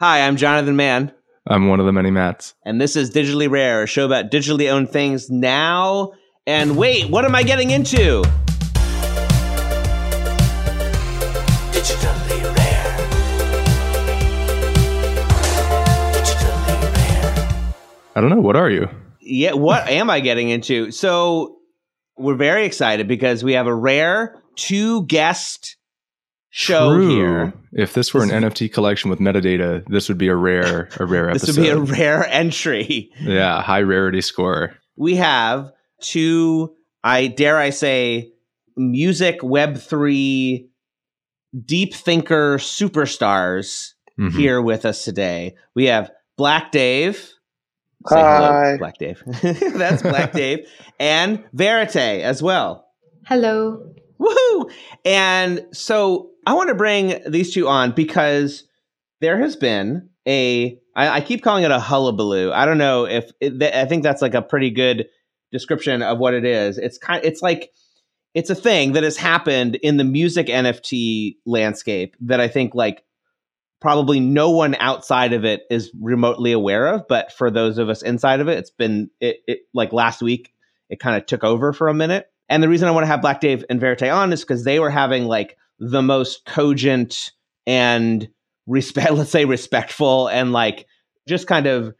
Hi, I'm Jonathan Mann, I'm one of the many Matts. and this is Digitally Rare, a show about digitally owned things now. And wait, what am I getting into? Digitally rare. Digitally rare. I don't know. What are you? Yeah, what am I getting into? So we're very excited because we have a rare two guest show True. here. If this were an NFT collection with metadata, this would be a rare, a rare This episode. would be a rare entry. yeah, high rarity score. We have two, I dare I say, music Web3 deep thinker superstars Mhm. here with us today. We have Black Dave. Say Hi. hello, Black Dave. That's Black Dave. And Verite as well. Hello. Woohoo! And so I want to bring these two on because there has been a, I, I keep calling it a hullabaloo. I don't know if, it, th- I think that's like a pretty good description of what it is. It's kind, it's like, it's a thing that has happened in the music NFT landscape that I think like probably no one outside of it is remotely aware of. But for those of us inside of it, it's been, it, it like last week, it kind of took over for a minute. And the reason I want to have Black Dave and Verite on is because they were having like the most cogent and respect, let's say respectful and like just kind of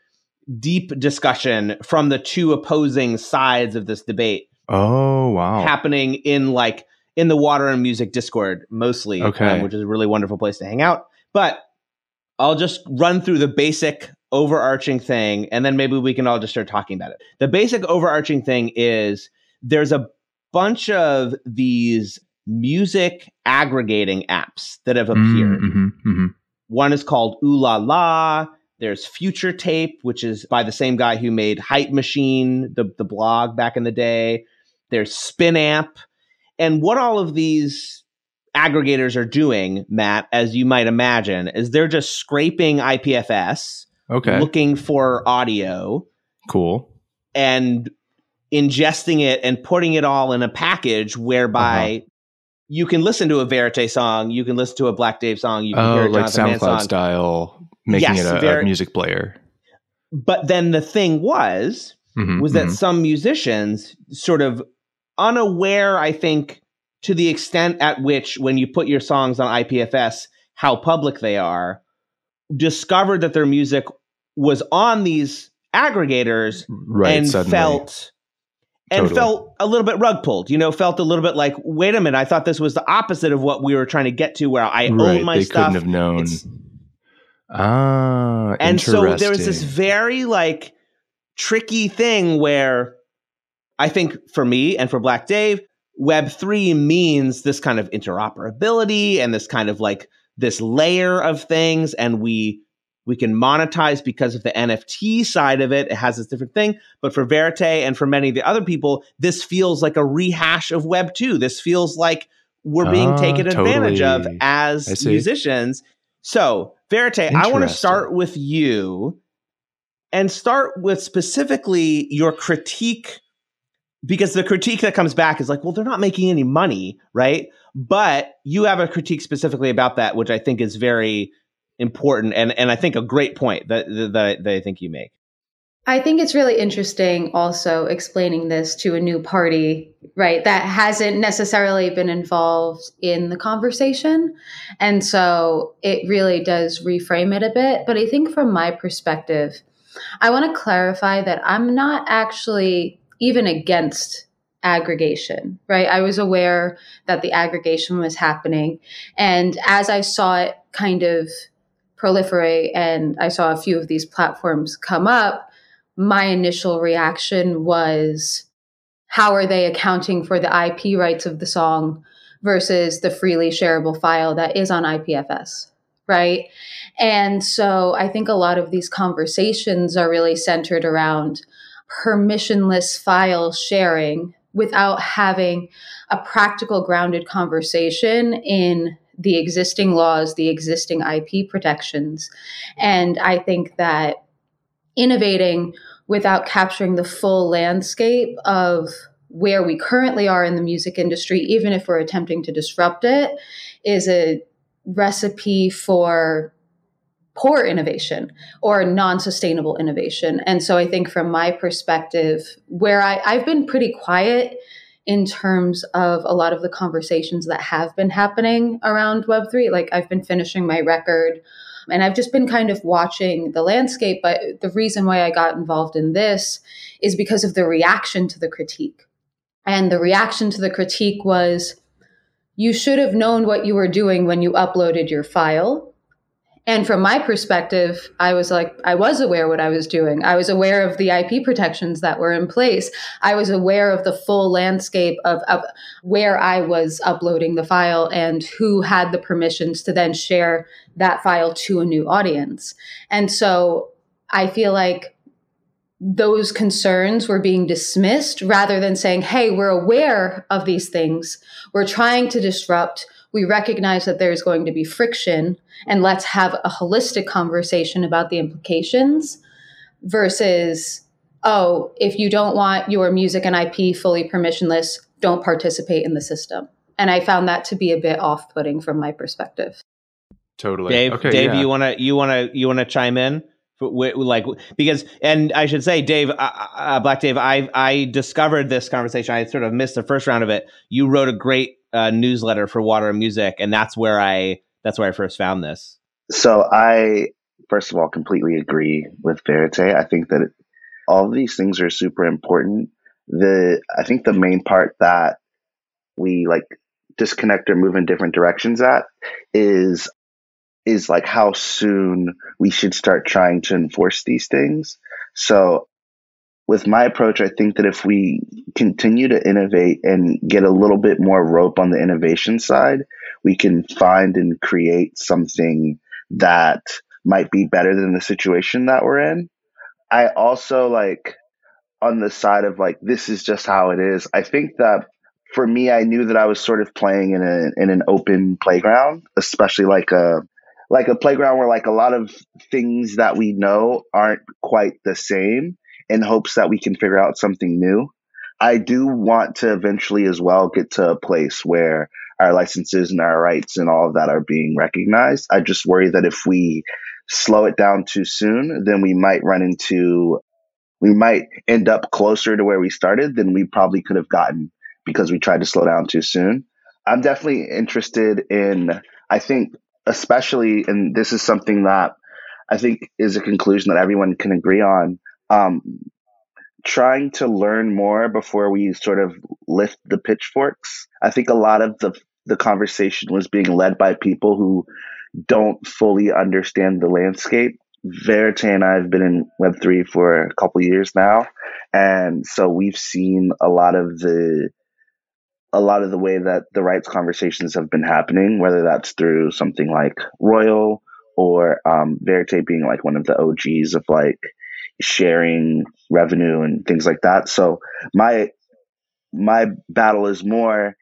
deep discussion from the two opposing sides of this debate Oh wow. happening in like in the water and music discord mostly Okay. um, which is a really wonderful place to hang out but i'll just run through the basic overarching thing and then maybe we can all just start talking about it the basic overarching thing is there's a bunch of these music aggregating apps that have appeared Mhm, mhm. one is called Ooh La La. There's Future Tape, which is by the same guy who made Hype Machine, the, the blog back in the day. There's Spinamp. And what all of these aggregators are doing, Matt, as you might imagine, is they're just scraping IPFS, Okay. looking for audio, cool. and ingesting it and putting it all in a package whereby Uh-huh. You can listen to a Verite song, you can listen to a Black Dave song, you can Oh, hear a like Jonathan Mann SoundCloud song. style, making Yes, it a, very- a music player. But then the thing was, Mhm, was that mhm. some musicians sort of unaware, I think, to the extent at which when you put your songs on IPFS, how public they are, discovered that their music was on these aggregators right and suddenly. felt and Totally. felt a little bit rug pulled, you know, felt a little bit like, wait a minute, I thought this was the opposite of what we were trying to get to, where I right, own my they stuff. couldn't have known. It's- Ah, and so there was this very like tricky thing where I think for me and for Black Dave, Web3 means this kind of interoperability and this kind of like this layer of things and we we can monetize because of the NFT side of it. It has this different thing. But for Verite and for many of the other people, this feels like a rehash of Web 2. This feels like we're being Ah, taken advantage of as musicians. So, Verite, I want to start with you and start with specifically your critique because the critique that comes back is like, well, they're not making any money, right? But you have a critique specifically about that, which I think is very important and, and I think a great point that, that, that I think you make. I think it's really interesting also explaining this to a new party, right, that hasn't necessarily been involved in the conversation. And so it really does reframe it a bit. But I think from my perspective, I want to clarify that I'm not actually even against aggregation, right? I was aware that the aggregation was happening. And as I saw it kind of proliferate and I saw a few of these platforms come up, my initial reaction was how are they accounting for the IP rights of the song versus the freely shareable file that is on IPFS, right? And so I think a lot of these conversations are really centered around permissionless file sharing without having a practical grounded conversation in the existing laws, the existing IP protections. And I think that innovating without capturing the full landscape of where we currently are in the music industry, even if we're attempting to disrupt it, is a recipe for poor innovation or non-sustainable innovation. And so I think from my perspective, where I, I've been pretty quiet in terms of a lot of the conversations that have been happening around Web3. Like I've been finishing my record and I've just been kind of watching the landscape. But the reason why I got involved in this is because of the reaction to the critique. And the reaction to the critique was you should have known what you were doing when you uploaded your file. And from my perspective, I was like, I was aware what I was doing. I was aware of the IP protections that were in place. I was aware of the full landscape of, of where I was uploading the file and who had the permissions to then share that file to a new audience. And so I feel like those concerns were being dismissed rather than saying, hey, we're aware of these things. We're trying to disrupt we recognize that there's going to be friction and let's have a holistic conversation about the implications versus oh if you don't want your music and ip fully permissionless don't participate in the system and i found that to be a bit off-putting from my perspective Totally. Dave, Okay, Dave, yeah. you want to you want to you want to chime in? Like because, and I should say, Dave, uh, uh, Black Dave, I I discovered this conversation. I sort of missed the first round of it. You wrote a great uh, newsletter for Water and Music, and that's where I that's where I first found this. So I, first of all, completely agree with Verite. I think that all of these things are super important. The I think the main part that we like disconnect or move in different directions at is is like how soon we should start trying to enforce these things. So with my approach, I think that if we continue to innovate and get a little bit more rope on the innovation side, we can find and create something that might be better than the situation that we're in. I also like on the side of like this is just how it is. I think that for me, I knew that I was sort of playing in a in an open playground, especially like a like a playground where like a lot of things that we know aren't quite the same in hopes that we can figure out something new. I do want to eventually as well get to a place where our licenses and our rights and all of that are being recognized. I just worry that if we slow it down too soon, then we might run into, we might end up closer to where we started than we probably could have gotten because we tried to slow down too soon. I'm definitely interested in, I think, especially, and this is something that I think is a conclusion that everyone can agree on. Um, trying to learn more before we sort of lift the pitchforks. I think a lot of the the conversation was being led by people who don't fully understand the landscape. Verite and I have been in Web3 for a couple years now. And so we've seen a lot of the a lot of the way that the rights conversations have been happening, whether that's through something like Royal or um, Verite being like one of the OGs of like sharing revenue and things like that. So my my battle is more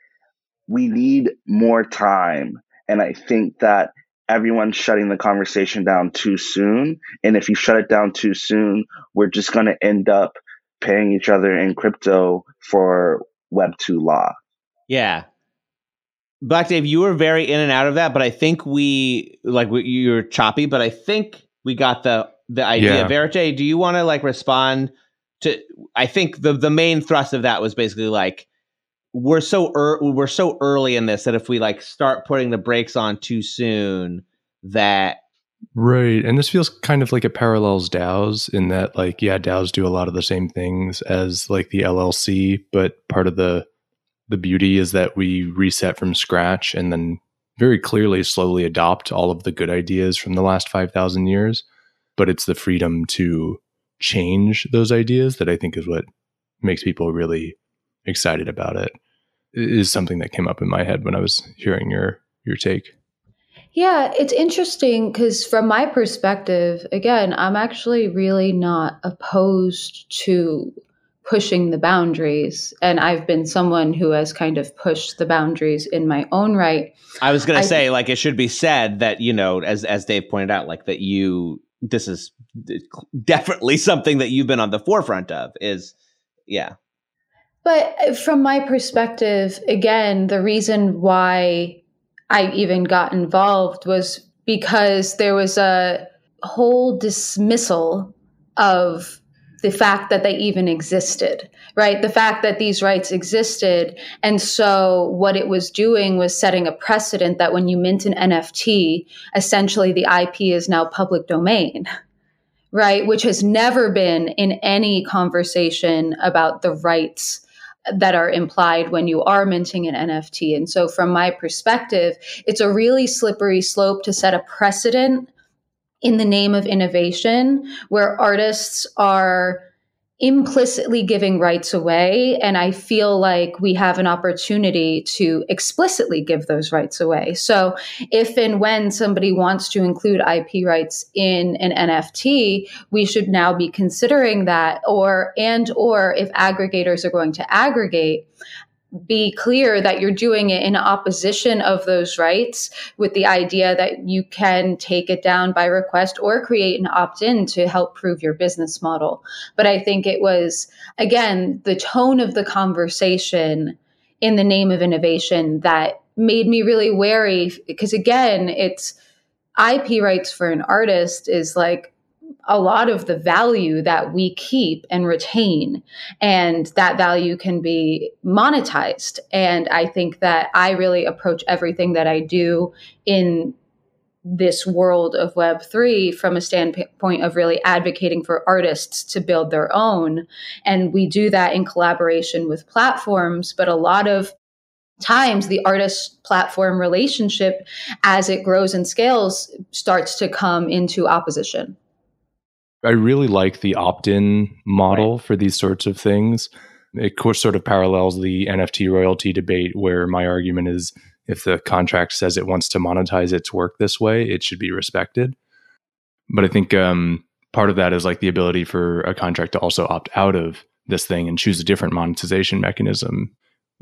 we need more time and I think that everyone's shutting the conversation down too soon and if you shut it down too soon, we're just going to end up paying each other in crypto for web 2 law. Yeah. Black Dave, you were very in and out of that, but I think we like we, you're choppy, but I think we got the the idea. Yeah. Verite, do you want to like respond to? I think the the main thrust of that was basically like we're so ear we're so early in this that if we like start putting the brakes on too soon, that Right. And this feels kind of like it parallels DAOs in that, like, yeah, DAOs do a lot of the same things as like the LLC, but part of the the beauty is that we reset from scratch and then very clearly slowly adopt all of the good ideas from the last 5,000 years. But it's the freedom to change those ideas that I think is what makes people really excited about it. It is something that came up in my head when I was hearing your your take. Yeah, it's interesting because from my perspective, again, I'm actually really not opposed to pushing the boundaries. And I've been someone who has kind of pushed the boundaries in my own right. I was gonna say like it should be said that you know as as Dave pointed out like that you this is definitely something that you've been on the forefront of is yeah. But uh, from my perspective, again, the reason why I even got involved was because there was a whole dismissal of the fact that they even existed, right? The fact that these rights existed. And so what it was doing was setting a precedent that when you mint an NFT, essentially the IP is now public domain, right? Which has never been in any conversation about the rights that are implied when you are minting an NFT. And so, from my perspective, it's a really slippery slope to set a precedent in the name of innovation where artists are implicitly giving rights away. And I feel like we have an opportunity to explicitly give those rights away. So if and when somebody wants to include IP rights in an NFT, we should now be considering that or and or if aggregators are going to aggregate, be clear that you're doing it in opposition of those rights with the idea that you can take it down by request or create an opt in to help prove your business model. But I think it was, again, the tone of the conversation in the name of innovation that made me really wary because, again, it's IP rights for an artist is like a lot of the value that we keep and retain. And that value can be monetized. And I think that I really approach everything that I do in this world of Web3 from a standpoint of really advocating for artists to build their own. And we do that in collaboration with platforms, but a lot of times the artist platform relationship as it grows and scales starts to come into opposition. I really like the opt-in model right. for these sorts of things. It sort of parallels the NFT royalty debate, where my argument is if the contract says it wants to monetize its work this way, it should be respected. But I think um, part of that is like the ability for a contract to also opt out of this thing and choose a different monetization mechanism.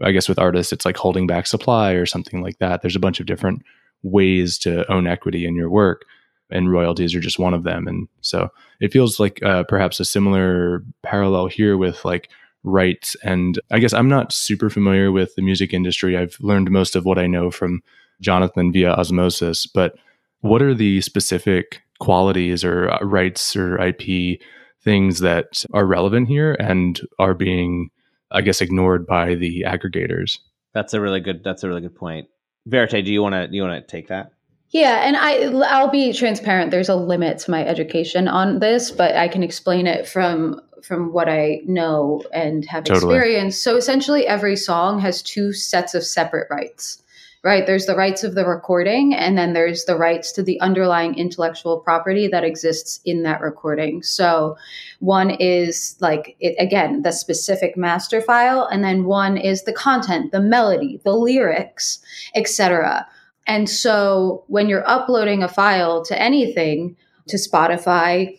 I guess with artists, it's like holding back supply or something like that. There's a bunch of different ways to own equity in your work and royalties are just one of them. And so it feels like uh, perhaps a similar parallel here with like rights. And I guess I'm not super familiar with the music industry. I've learned most of what I know from Jonathan via osmosis. But what are the specific qualities or uh, rights or IP things that are relevant here and are being, I guess, ignored by the aggregators? That's a really good. That's a really good point. Verite, do you want to you want to take that? Yeah, and I I'll be transparent. There's a limit to my education on this, but I can explain it from from what I know and have totally. experienced. So essentially every song has two sets of separate rights. Right? There's the rights of the recording and then there's the rights to the underlying intellectual property that exists in that recording. So one is like it again, the specific master file and then one is the content, the melody, the lyrics, etc. And so when you're uploading a file to anything, to Spotify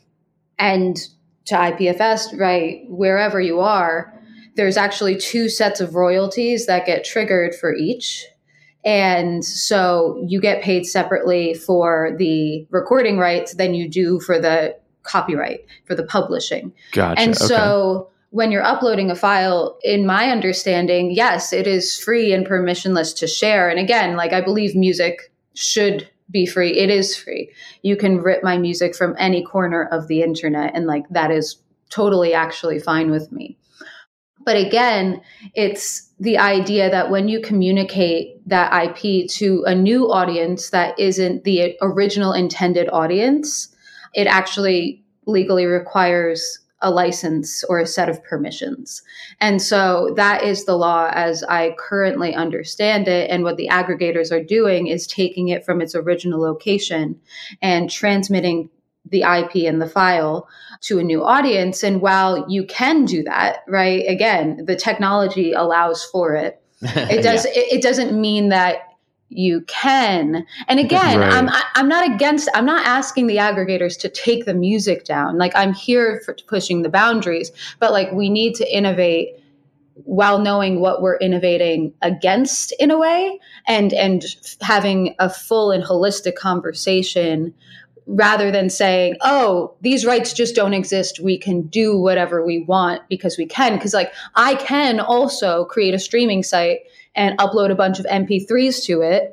and to IPFS, right, wherever you are, there's actually two sets of royalties that get triggered for each. And so you get paid separately for the recording rights than you do for the copyright, for the publishing. Gotcha. And so okay when you're uploading a file, in my understanding, yes, it is free and permissionless to share. And again, like I believe music should be free. It is free. You can rip my music from any corner of the internet, and like that is totally actually fine with me. But again, it's the idea that when you communicate that IP to a new audience that isn't the original intended audience, it actually legally requires a license or a set of permissions. And so that is the law as I currently understand it. And what the aggregators are doing is taking it from its original location and transmitting the IP and the file to a new audience. And while you can do that, right, again, the technology allows for it. It does. yeah. it, it doesn't mean that you can. And again right. i'm i'm not against i'm not asking the aggregators to take the music down. Like i'm here for pushing the boundaries but like we need to innovate while knowing what we're innovating against in a way and and having a full and holistic conversation rather than saying oh these rights just don't exist. We can do whatever we want because we can. Because like i can also create a streaming site and upload a bunch of MP3s to it.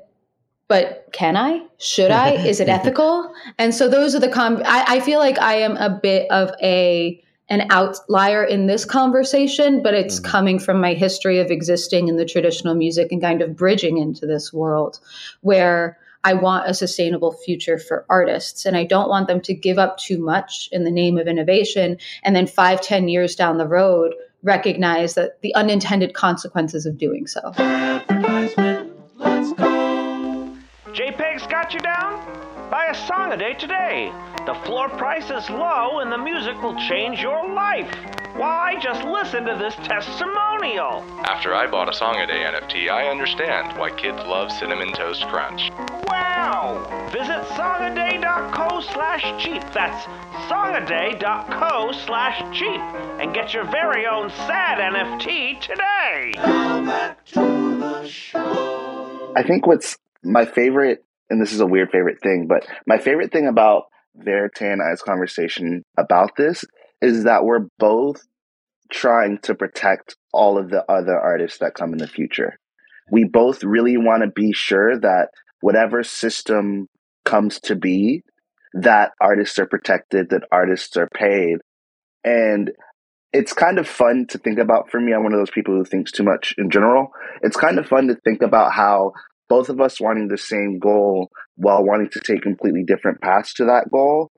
but can I? Should I? Is it ethical? And so those are the com. I, I feel like I am a bit of a an outlier in this conversation, but it's Mhm. coming from my history of existing in the traditional music and kind of bridging into this world where I want a sustainable future for artists and I don't want them to give up too much in the name of innovation and then five, ten years down the road recognize that the unintended consequences of doing so. Advertisement, let's go. JPEG's got you down? Buy a song a day today. The floor price is low and the music will change your life. Why, just listen to this testimonial. After I bought a Song a Day NFT, I understand why kids love Cinnamon Toast Crunch. Wow! Visit songaday.co slash cheap. That's songaday.co slash cheap. And get your very own sad NFT today. Now back to the show. I think what's my favorite, and this is a weird favorite thing, but my favorite thing about Verite and I's conversation about this is that we're both trying to protect all of the other artists that come in the future. We both really want to be sure that whatever system comes to be, that artists are protected, that artists are paid. And it's kind of fun to think about for me. I'm one of those people who thinks too much in general. It's kind of fun to think about how both of us wanting the same goal while wanting to take completely different paths to that goal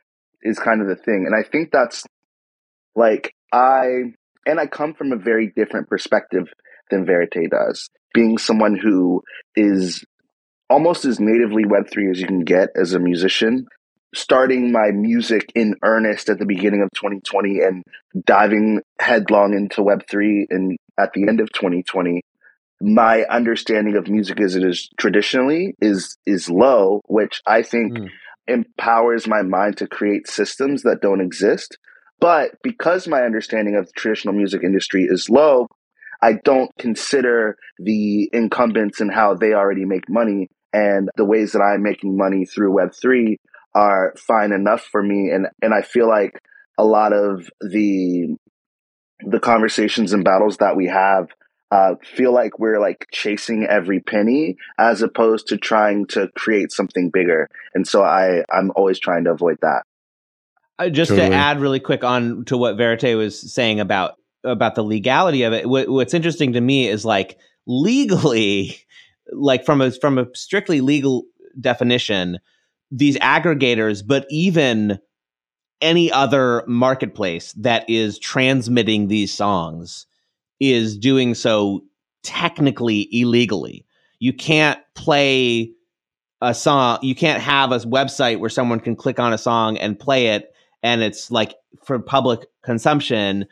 is kind of the thing. And I think that's like I and I come from a very different perspective than Verite does. Being someone who is almost as natively Web3 as you can get as a musician, starting my music in earnest at the beginning of 2020 and diving headlong into Web3 and at the end of 2020, my understanding of music as it is traditionally is is low, which I think Mm. empowers my mind to create systems that don't exist. But because my understanding of the traditional music industry is low, I don't consider the incumbents and how they already make money and the ways that I'm making money through Web3 are fine enough for me. And, and I feel like a lot of the, the conversations and battles that we have uh, feel like we're like chasing every penny as opposed to trying to create something bigger. And so I, I'm always trying to avoid that. Uh, just Totally. to add really quick on to what Verite was saying about about the legality of it. What, what's interesting to me is like legally, like from a from a strictly legal definition, these aggregators, but even any other marketplace that is transmitting these songs is doing so technically illegally. You can't play a song, you can't have a website where someone can click on a song and play it and it's like for public consumption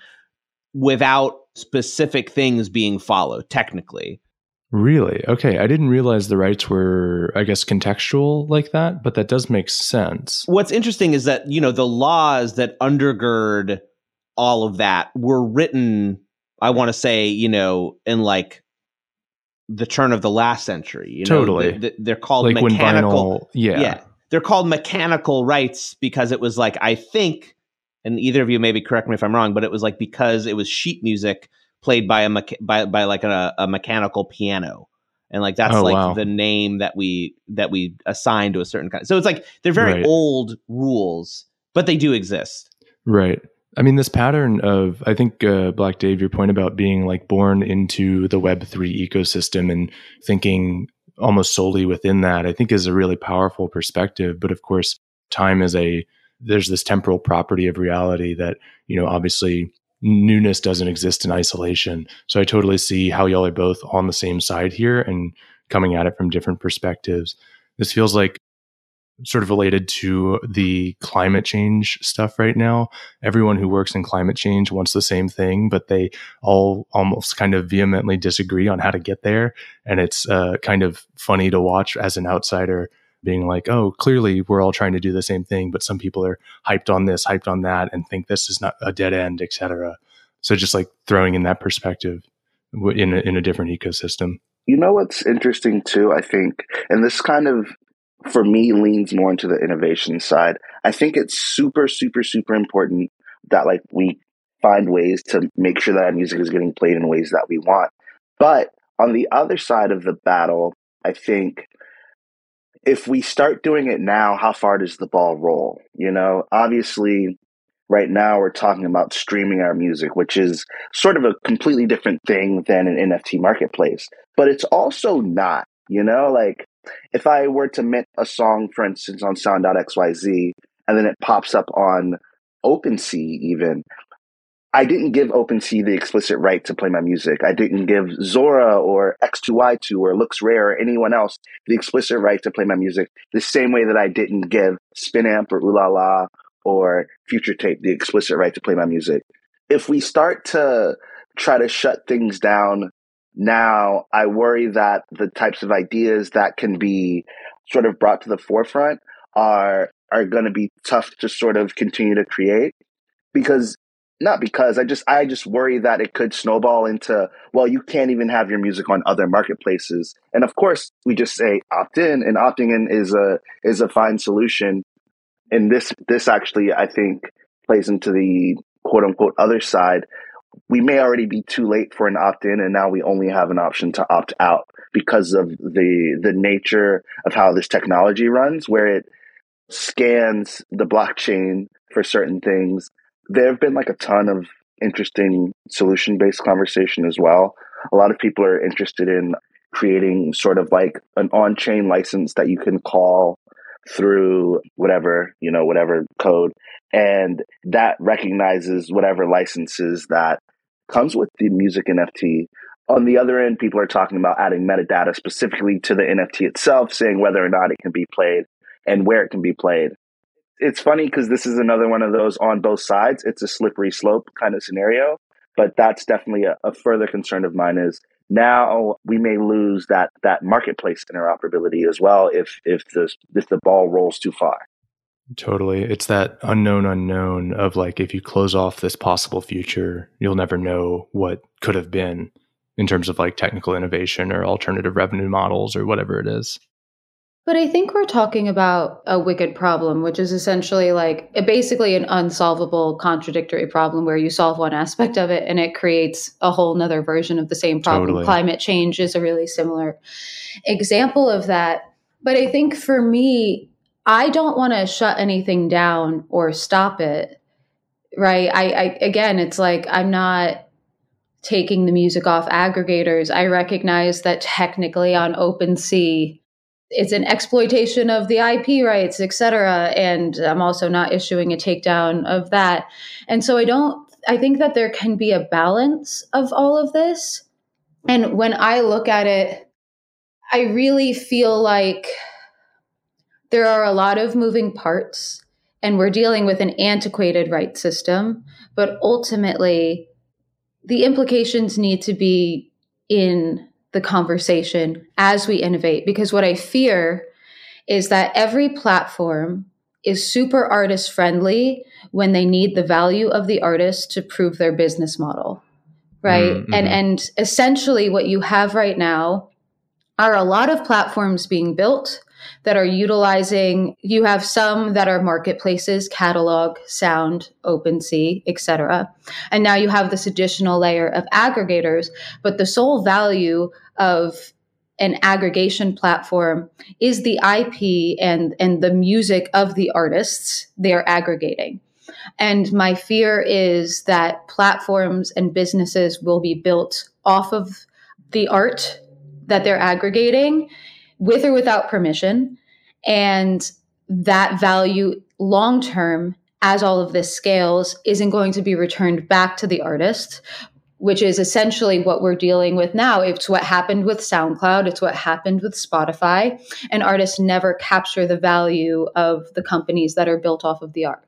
without specific things being followed technically. Really? Okay. I didn't realize the rights were, I guess, contextual like that, but that does make sense. What's interesting is that, you know, the laws that undergird all of that were written, I want to say, you know, in like the turn of the last century. You know, Totally. Th- they're called Like mechanical. vinyl, yeah. yeah. They're called mechanical rights because it was like, I think, and either of you maybe correct me if I'm wrong, but it was like because it was sheet music played by a mecha- by by like a, a mechanical piano. And like that's Oh, like wow. the name that we that we assign to a certain kind. So it's like they're very Right. old rules, but they do exist. Right. I mean, this pattern of, I think, uh, Black Dave, your point about being like born into the Web3 ecosystem and thinking almost solely within that, I think is a really powerful perspective. But of course, time is a, there's this temporal property of reality that, you know, obviously newness doesn't exist in isolation. So I totally see how y'all are both on the same side here and coming at it from different perspectives. This feels like sort of related to the climate change stuff right now. Everyone who works in climate change wants the same thing, but they all almost kind of vehemently disagree on how to get there. And it's uh, kind of funny to watch as an outsider being like, oh, clearly we're all trying to do the same thing, but some people are hyped on this, hyped on that, and think this is not a dead end, etc. So just like throwing in that perspective in a, in a different ecosystem. You know what's interesting too, I think, and this kind of for me leans more into the innovation side. I think it's super, super, super important that like we find ways to make sure that our music is getting played in ways that we want. But on the other side of the battle, I think if we start doing it now, how far does the ball roll? You know, obviously, right now we're talking about streaming our music, which is sort of a completely different thing than an NFT marketplace. But it's also not, you know, like if I were to mint a song, for instance, on sound.xyz, and then it pops up on OpenSea, even, I didn't give OpenSea the explicit right to play my music. I didn't give Zora or X2Y2 or Looks Rare or anyone else the explicit right to play my music the same way that I didn't give Spinamp or Ooh La La or Future Tape the explicit right to play my music. If we start to try to shut things down now, I worry that the types of ideas that can be sort of brought to the forefront are are going to be tough to sort of continue to create because not because I just I just worry that it could snowball into well you can't even have your music on other marketplaces. And of course we just say opt in and opting in is a is a fine solution. And this this actually I think plays into the quote unquote other side we may already be too late for an opt in and now we only have an option to opt out because of the the nature of how this technology runs where it scans the blockchain for certain things there have been like a ton of interesting solution based conversation as well. A lot of people are interested in creating sort of like an on chain license that you can call through whatever, you know, whatever code. And that recognizes whatever licenses that comes with the music NFT. On the other end, people are talking about adding metadata specifically to the NFT itself, saying whether or not it can be played and where it can be played it's funny because this is another one of those on both sides. It's a slippery slope kind of scenario, but that's definitely a, a further concern of mine. Is now we may lose that that marketplace interoperability as well if if the if the ball rolls too far. Totally. It's that unknown unknown of like if you close off this possible future, you'll never know what could have been in terms of like technical innovation or alternative revenue models or whatever it is. But I think we're talking about a wicked problem, which is essentially like basically an unsolvable contradictory problem where you solve one aspect of it and it creates a whole nother version of the same problem. Totally. Climate change is a really similar example of that. But I think for me, I don't want to shut anything down or stop it. Right. I, I again, it's like I'm not taking the music off aggregators. I recognize that technically on OpenSea, it's an exploitation of the IP rights, et cetera. And I'm also not issuing a takedown of that. And so I don't, I think that there can be a balance of all of this. And when I look at it, I really feel like there are a lot of moving parts and we're dealing with an antiquated right system. But ultimately, the implications need to be in the conversation as we innovate. Because what I fear is that every platform is super artist friendly when they need the value of the artist to prove their business model. Right. Mm-hmm. And and essentially what you have right now are a lot of platforms being built that are utilizing you have some that are marketplaces catalog sound OpenSea etc and now you have this additional layer of aggregators but the sole value of an aggregation platform is the IP and and the music of the artists they're aggregating. And my fear is that platforms and businesses will be built off of the art that they're aggregating with or without permission and that value long term as all of this scales isn't going to be returned back to the artist which is essentially what we're dealing with now. It's what happened with SoundCloud, it's what happened with Spotify, and artists never capture the value of the companies that are built off of the art.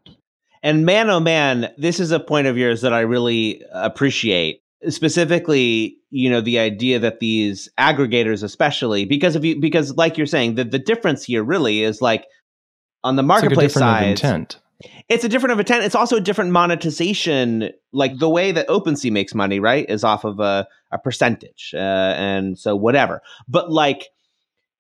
And man, oh man, this is a point of yours that I really appreciate. Specifically, you know, the idea that these aggregators, especially because of you, because like you're saying, the, the difference here really is like on the marketplace like side, intent it's a different of intent. It's also a different monetization. Like the way that OpenSea makes money, right, is off of a, a percentage, uh, and so whatever. But like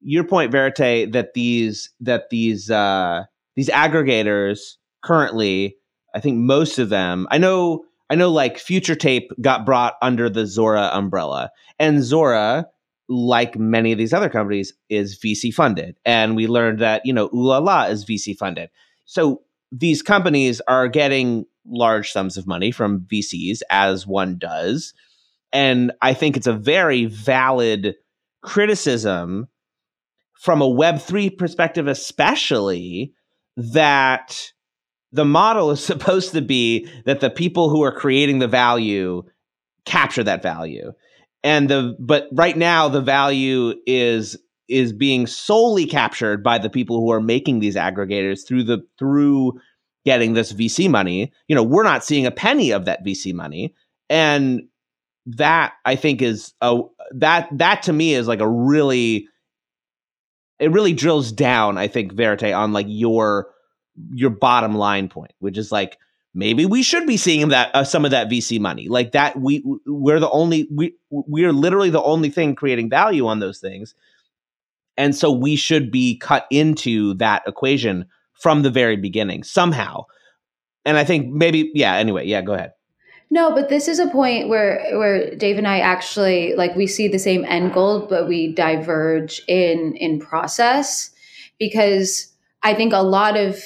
your point, Verite, that these that these uh, these aggregators currently, I think most of them, I know, I know, like Future Tape got brought under the Zora umbrella, and Zora like many of these other companies, is VC funded. And we learned that, you know, Ooh La La is VC funded. So these companies are getting large sums of money from VCs, as one does. And I think it's a very valid criticism from a Web3 perspective, especially that the model is supposed to be that the people who are creating the value capture that value and the but right now the value is is being solely captured by the people who are making these aggregators through the through getting this VC money. You know, we're not seeing a penny of that VC money, and that I think is a that that to me is like a really it really drills down. I think Verite on like your your bottom line point, which is like maybe we should be seeing that uh, some of that VC money like that. We we're the only we we are literally the only thing creating value on those things, and so we should be cut into that equation from the very beginning somehow. And I think maybe yeah. Anyway, yeah. Go ahead. No, but this is a point where where Dave and I actually like we see the same end goal, but we diverge in in process because I think a lot of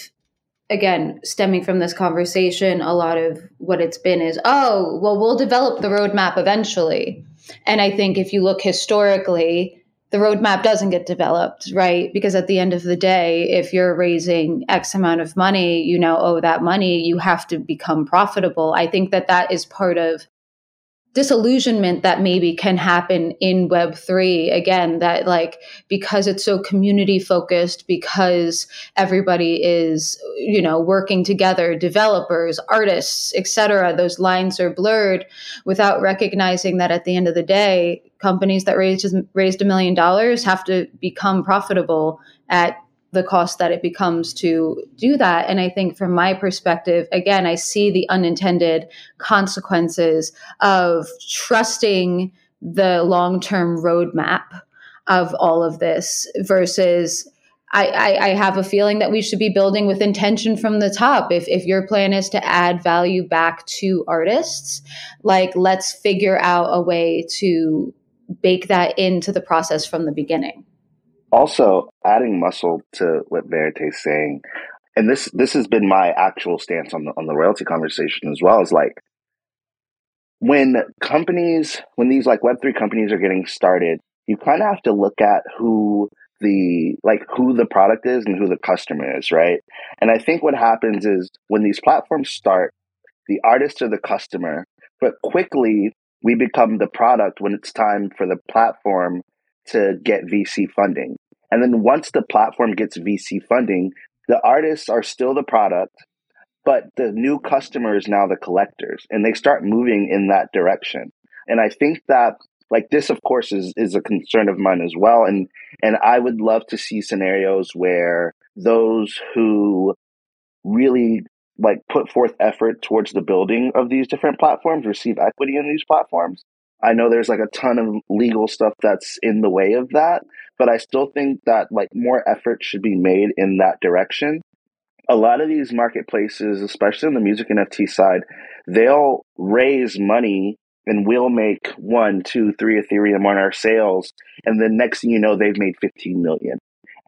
again, stemming from this conversation, a lot of what it's been is, oh, well, we'll develop the roadmap eventually. And I think if you look historically, the roadmap doesn't get developed, right? Because at the end of the day, if you're raising X amount of money, you know, oh, that money, you have to become profitable. I think that that is part of disillusionment that maybe can happen in web3 again that like because it's so community focused because everybody is you know working together developers artists etc those lines are blurred without recognizing that at the end of the day companies that raised raised a million dollars have to become profitable at the cost that it becomes to do that. And I think from my perspective, again, I see the unintended consequences of trusting the long term roadmap of all of this versus. I, I, I, have a feeling that we should be building with intention from the top. If, if your plan is to add value back to artists, like let's figure out a way to bake that into the process from the beginning also adding muscle to what Verite's saying, and this this has been my actual stance on the on the royalty conversation as well, is like when companies when these like web three companies are getting started, you kind of have to look at who the like who the product is and who the customer is, right? And I think what happens is when these platforms start, the artists are the customer, but quickly we become the product when it's time for the platform to get VC funding. And then once the platform gets VC funding, the artists are still the product, but the new customer is now the collectors and they start moving in that direction. And I think that like this of course is is a concern of mine as well and and I would love to see scenarios where those who really like put forth effort towards the building of these different platforms receive equity in these platforms I know there's like a ton of legal stuff that's in the way of that, but I still think that like more effort should be made in that direction. A lot of these marketplaces, especially on the music NFT side, they'll raise money and we'll make one, two, three Ethereum on our sales. And the next thing you know, they've made 15 million.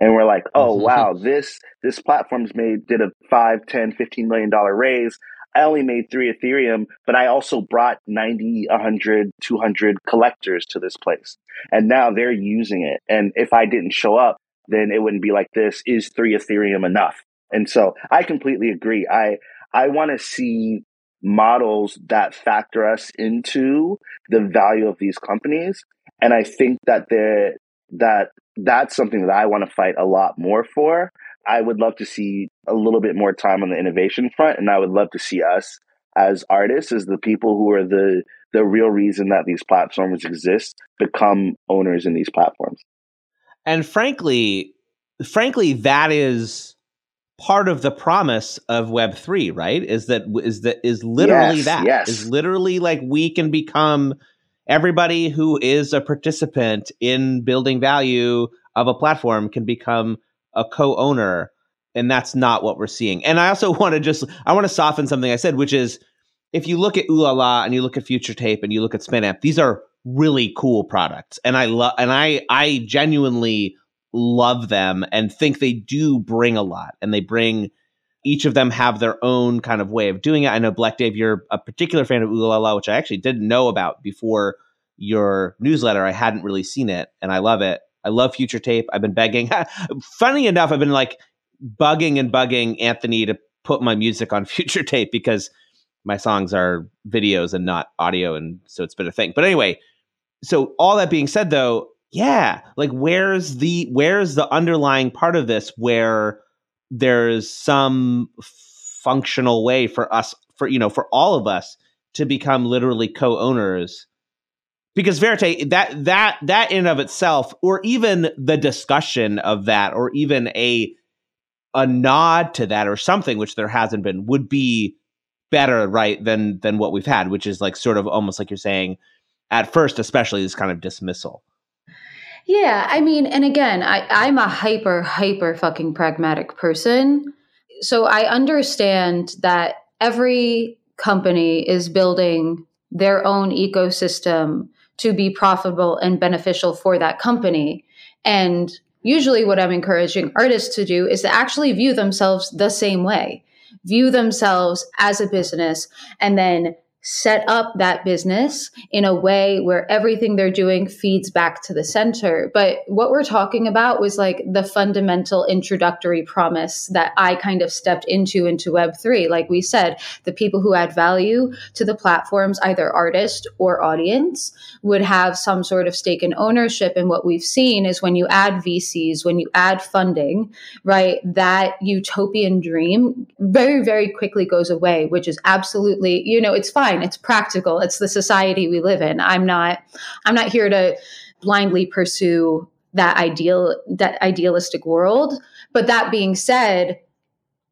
And we're like, oh mm-hmm. wow, this this platform's made did a 5, 10, 15 million dollar raise. I only made three Ethereum, but I also brought 90, 100, 200 collectors to this place. And now they're using it. And if I didn't show up, then it wouldn't be like this. Is three Ethereum enough? And so I completely agree. I, I want to see models that factor us into the value of these companies. And I think that the that that's something that I want to fight a lot more for I would love to see a little bit more time on the innovation front, and I would love to see us as artists, as the people who are the the real reason that these platforms exist, become owners in these platforms. And frankly, frankly, that is part of the promise of Web three, right? Is that is that is literally yes, that yes. is literally like we can become everybody who is a participant in building value of a platform can become a co-owner and that's not what we're seeing. And i also want to just i want to soften something i said which is if you look at Ooh La La and you look at future tape and you look at spinamp these are really cool products. And i love and i i genuinely love them and think they do bring a lot. And they bring each of them have their own kind of way of doing it. I know black dave you're a particular fan of Ooh La La, which i actually didn't know about before your newsletter. I hadn't really seen it and i love it i love future tape. I've been begging. Funny enough i've been like bugging and bugging anthony to put my music on future tape because my songs are videos and not audio and so it's been a thing. But anyway so all that being said though yeah like where's the where's the underlying part of this where there's some functional way for us for you know for all of us to become literally co-owners because verite that that that in of itself or even the discussion of that or even a a nod to that or something which there hasn't been would be better right than than what we've had which is like sort of almost like you're saying at first especially this kind of dismissal. Yeah i mean and again i i'm a hyper hyper fucking pragmatic person. So i understand that every company is building their own ecosystem to be profitable and beneficial for that company. And usually what i'm encouraging artists to do is to actually view themselves the same way. View themselves as a business and then set up that business in a way where everything they're doing feeds back to the center. But what we're talking about was like the fundamental introductory promise that I kind of stepped into into Web3. Like we said, the people who add value to the platforms, either artist or audience, would have some sort of stake in ownership. And what we've seen is when you add VCs, when you add funding, right, that utopian dream very, very quickly goes away, which is absolutely, you know, it's fine fine. It's practical. It's the society we live in. I'm not I'm not here to blindly pursue that ideal that idealistic world. But that being said,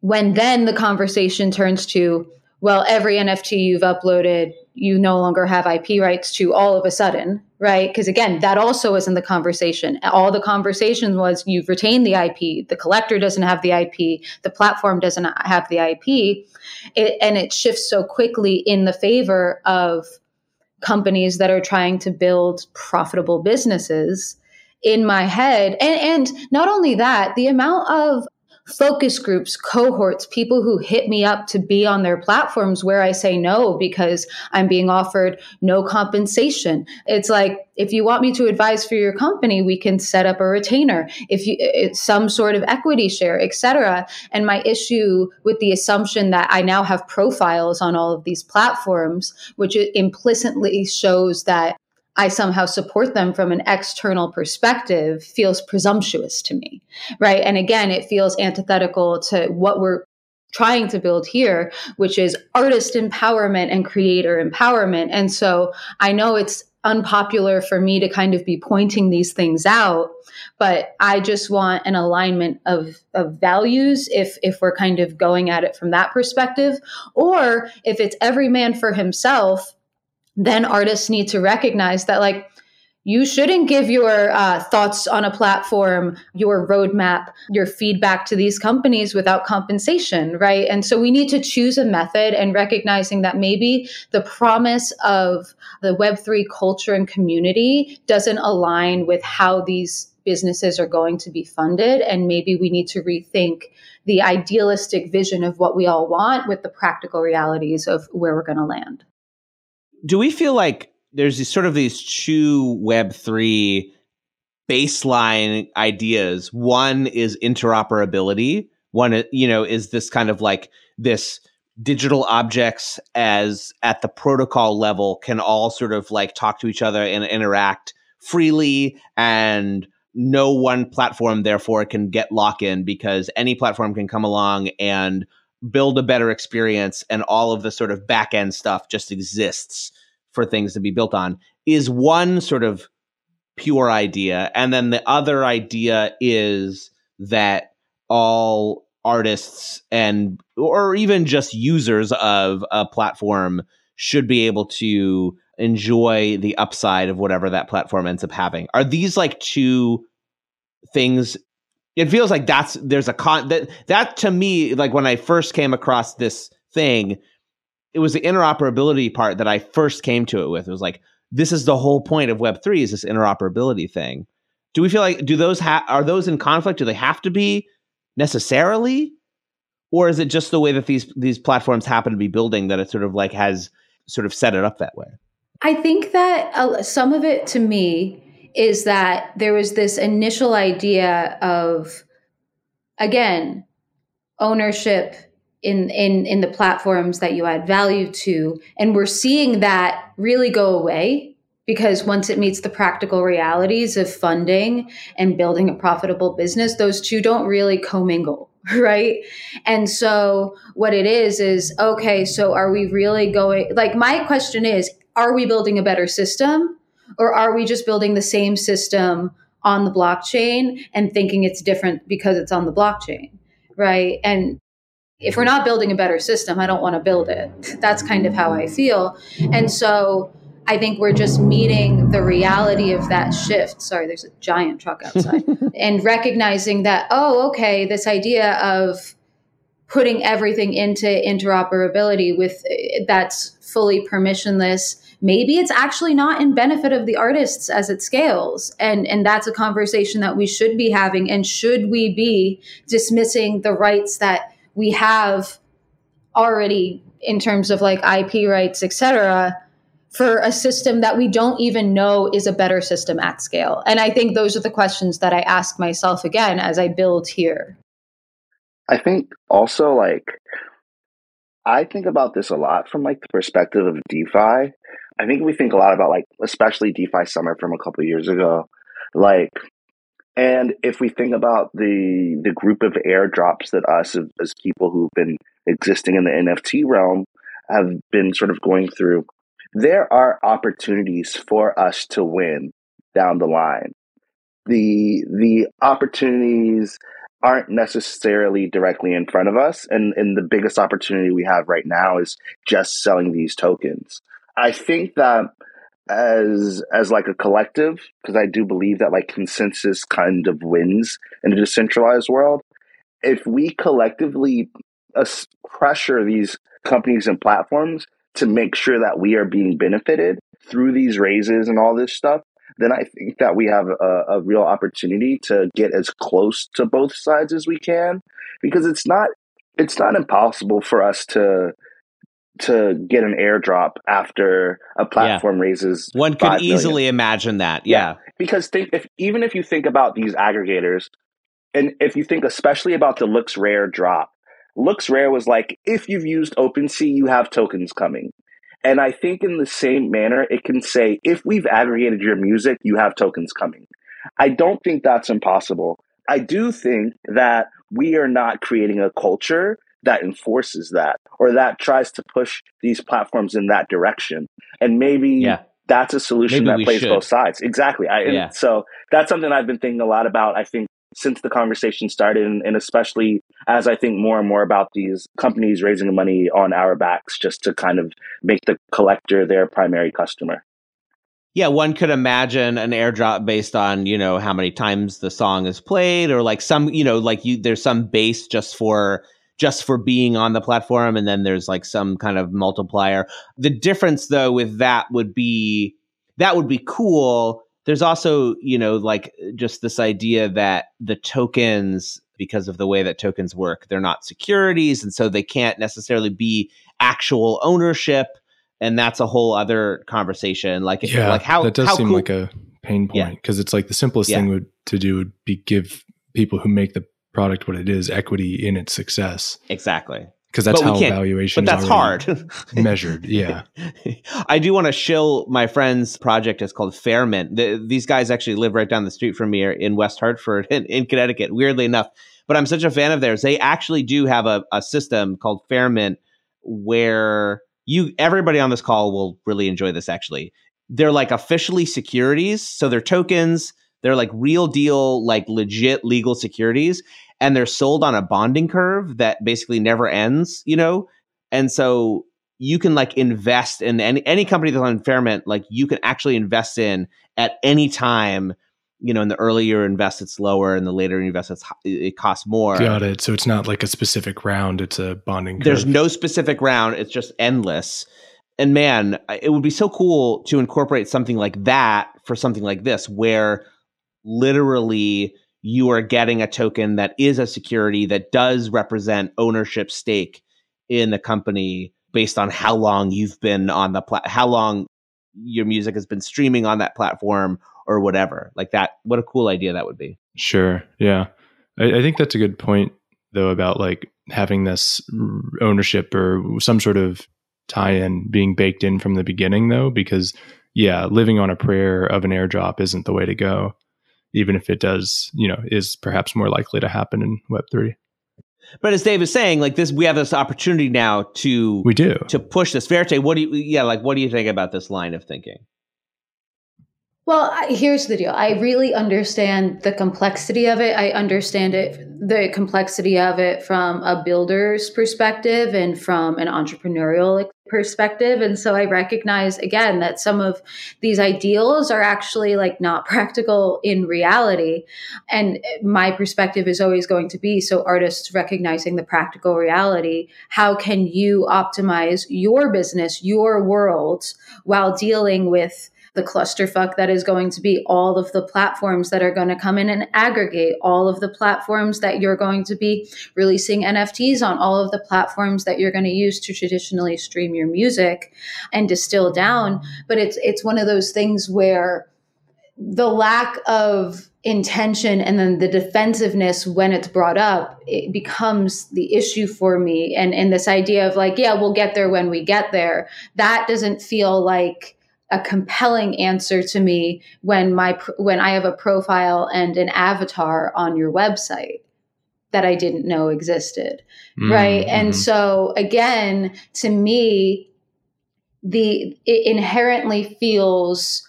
when then the conversation turns to, well, every NFT you've uploaded, you no longer have IP rights to all of a sudden, right? Because again, that also is in the conversation. All the conversation was you've retained the IP, the collector doesn't have the IP, the platform doesn't have the IP, it, and it shifts so quickly in the favor of companies that are trying to build profitable businesses in my head and and not only that the amount of focus groups, cohorts, people who hit me up to be on their platforms where I say no because I'm being offered no compensation. It's like, if you want me to advise for your company, we can set up a retainer. If you, uh, it's some sort of equity share, etc. And my issue with the assumption that I now have profiles on all of these platforms, which implicitly shows that I somehow support them from an external perspective feels presumptuous to me, right? And again, it feels antithetical to what we're trying to build here, which is artist empowerment and creator empowerment. And so I know it's unpopular for me to kind of be pointing these things out but i just want an alignment of of values if if we're kind of going at it from that perspective or if it's every man for himself then artists need to recognize that like you shouldn't give your uh, thoughts on a platform, your roadmap, your feedback to these companies without compensation, right? And so we need to choose a method and recognizing that maybe the promise of the Web3 culture and community doesn't align with how these businesses are going to be funded. And maybe we need to rethink the idealistic vision of what we all want with the practical realities of where we're going to land do we feel like there's these sort of these two web 3 baseline ideas? One is interoperability. One uh, you know is this kind of like this digital objects as at the protocol level can all sort of like talk to each other and interact freely and no one platform therefore can get lock in because any platform can come along and build a better experience and all of the sort of back end stuff just exists for things to be built on is one sort of pure idea. And then the other idea is that all artists and or even just users of a platform should be able to enjoy the upside of whatever that platform ends up having. Are these like two things it feels like that's there's a con that that to me like when i first came across this thing it was the interoperability part that i first came to it with. It was like this is the whole point of web 3 is this interoperability thing. Do we feel like do those ha- are those in conflict? Do they have to be necessarily? Or is it just the way that these these platforms happen to be building that it sort of like has sort of set it up that way? I think that uh, some of it to me is that there was this initial idea of, again, ownership in in in the platforms that you add value to, and we're seeing that really go away because once it meets the practical realities of funding and building a profitable business, those two don't really commingle right? And so what it is is okay, so are we really going like my question is are we building a better system or are we just building the same system on the blockchain and thinking it's different because it's on the blockchain, right? And if we're not building a better system, I don't want to build it. That's kind of how I feel. And so I think we're just meeting the reality of that shift. Sorry, there's a giant truck outside. and recognizing that, oh, okay, this idea of putting everything into interoperability with that's fully permissionless maybe it's actually not in benefit of the artists as it scales. And and that's a conversation that we should be having. And should we be dismissing the rights that we have already in terms of like IP rights etc for a system that we don't even know is a better system at scale? And i think those are the questions that i ask myself again as i build here. I think also like I think about this a lot from like the perspective of DeFi. I think we think a lot about like especially DeFi Summer from a couple years ago. Like and if we think about the the group of airdrops that us as people who've been existing in the NFT realm have been sort of going through, there are opportunities for us to win down the line. The the opportunities aren't necessarily directly in front of us and and the biggest opportunity we have right now is just selling these tokens i think that as as like a collective because i do believe that like consensus kind of wins in a decentralized world. If we collectively pressure these companies and platforms to make sure that we are being benefited through these raises and all this stuff then I think that we have a, a real opportunity to get as close to both sides as we can, because it's not it's not impossible for us to to get an airdrop after a platform yeah. raises. One could easily million. imagine that. Yeah. yeah. Because think if even if you think about these aggregators, and if you think especially about the LooksRare drop, LooksRare was like, if you've used OpenSea, you have tokens coming. And I think in the same manner, it can say, if we've aggregated your music, you have tokens coming. I don't think that's impossible. I do think that we are not creating a culture that enforces that or that tries to push these platforms in that direction. And maybe yeah. that's a solution maybe that plays should. both sides. Exactly. I, yeah. So that's something I've been thinking a lot about. I think since the conversation started, and, and, especially as I think more and more about these companies raising money on our backs just to kind of make the collector their primary customer. Yeah, one could imagine an airdrop based on, you know, how many times the song is played or like some, you know, like you there's some base just for just for being on the platform and then there's like some kind of multiplier. The difference though with that would be that would be cool there's also you know like just this idea that the tokens because of the way that tokens work they're not securities and so they can't necessarily be actual ownership and that's a whole other conversation like yeah like how that does how seem cool- like a pain point because yeah. it's like the simplest yeah. thing would to do would be give people who make the product what it is equity in its success exactly because that's how valuation. But that's hard measured. Yeah, I do want to shill my friend's project. It's called Fairmint. The, these guys actually live right down the street from me in West Hartford in, in, Connecticut. Weirdly enough, but I'm such a fan of theirs. They actually do have a, a system called Fairmint where you everybody on this call will really enjoy this. Actually, they're like officially securities, so they're tokens. They're like real deal, like legit legal securities and they're sold on a bonding curve that basically never ends, you know? And so you can like invest in any any company that's on Fairmint, like you can actually invest in at any time. You know, in the earlier you invest, it's lower, and the later you invest, it's, it costs more. Got it. So it's not like a specific round; it's a bonding. Curve. There's no specific round; it's just endless. and man, it would be so cool to incorporate something like that for something like this, where literally you are getting a token that is a security that does represent ownership stake in the company based on how long you've been on the plat, how long your music has been streaming on that platform or whatever. Like that, what a cool idea that would be. Sure. Yeah. I, I think that's a good point though about like having this ownership or some sort of tie-in being baked in from the beginning though because yeah living on a prayer of an airdrop isn't the way to go even if it does you know is perhaps more likely to happen in web3 but as Dave is saying, like this, we have this opportunity now to we do to push this. Verite, what do you? Yeah, like what do you think about this line of thinking? Well, here's the deal. I really understand the complexity of it. I understand it, the complexity of it from a builder's perspective and from an entrepreneurial perspective. And so I recognize again that some of these ideals are actually like not practical in reality. And my perspective is always going to be so artists recognizing the practical reality. How can you optimize your business, your world while dealing with the clusterfuck that is going to be all of the platforms that are going to come in and aggregate all of the platforms that you're going to be releasing NFTs on, all of the platforms that you're going to use to traditionally stream your music and distill down. But it's it's one of those things where the lack of intention and then the defensiveness when it's brought up it becomes the issue for me and and this idea of like yeah we'll get there when we get there that doesn't feel like a compelling answer to me when my when I have a profile and an avatar on your website that I didn't know existed. Mm-hmm. Right? And mm-hmm. so again, to me the it inherently feels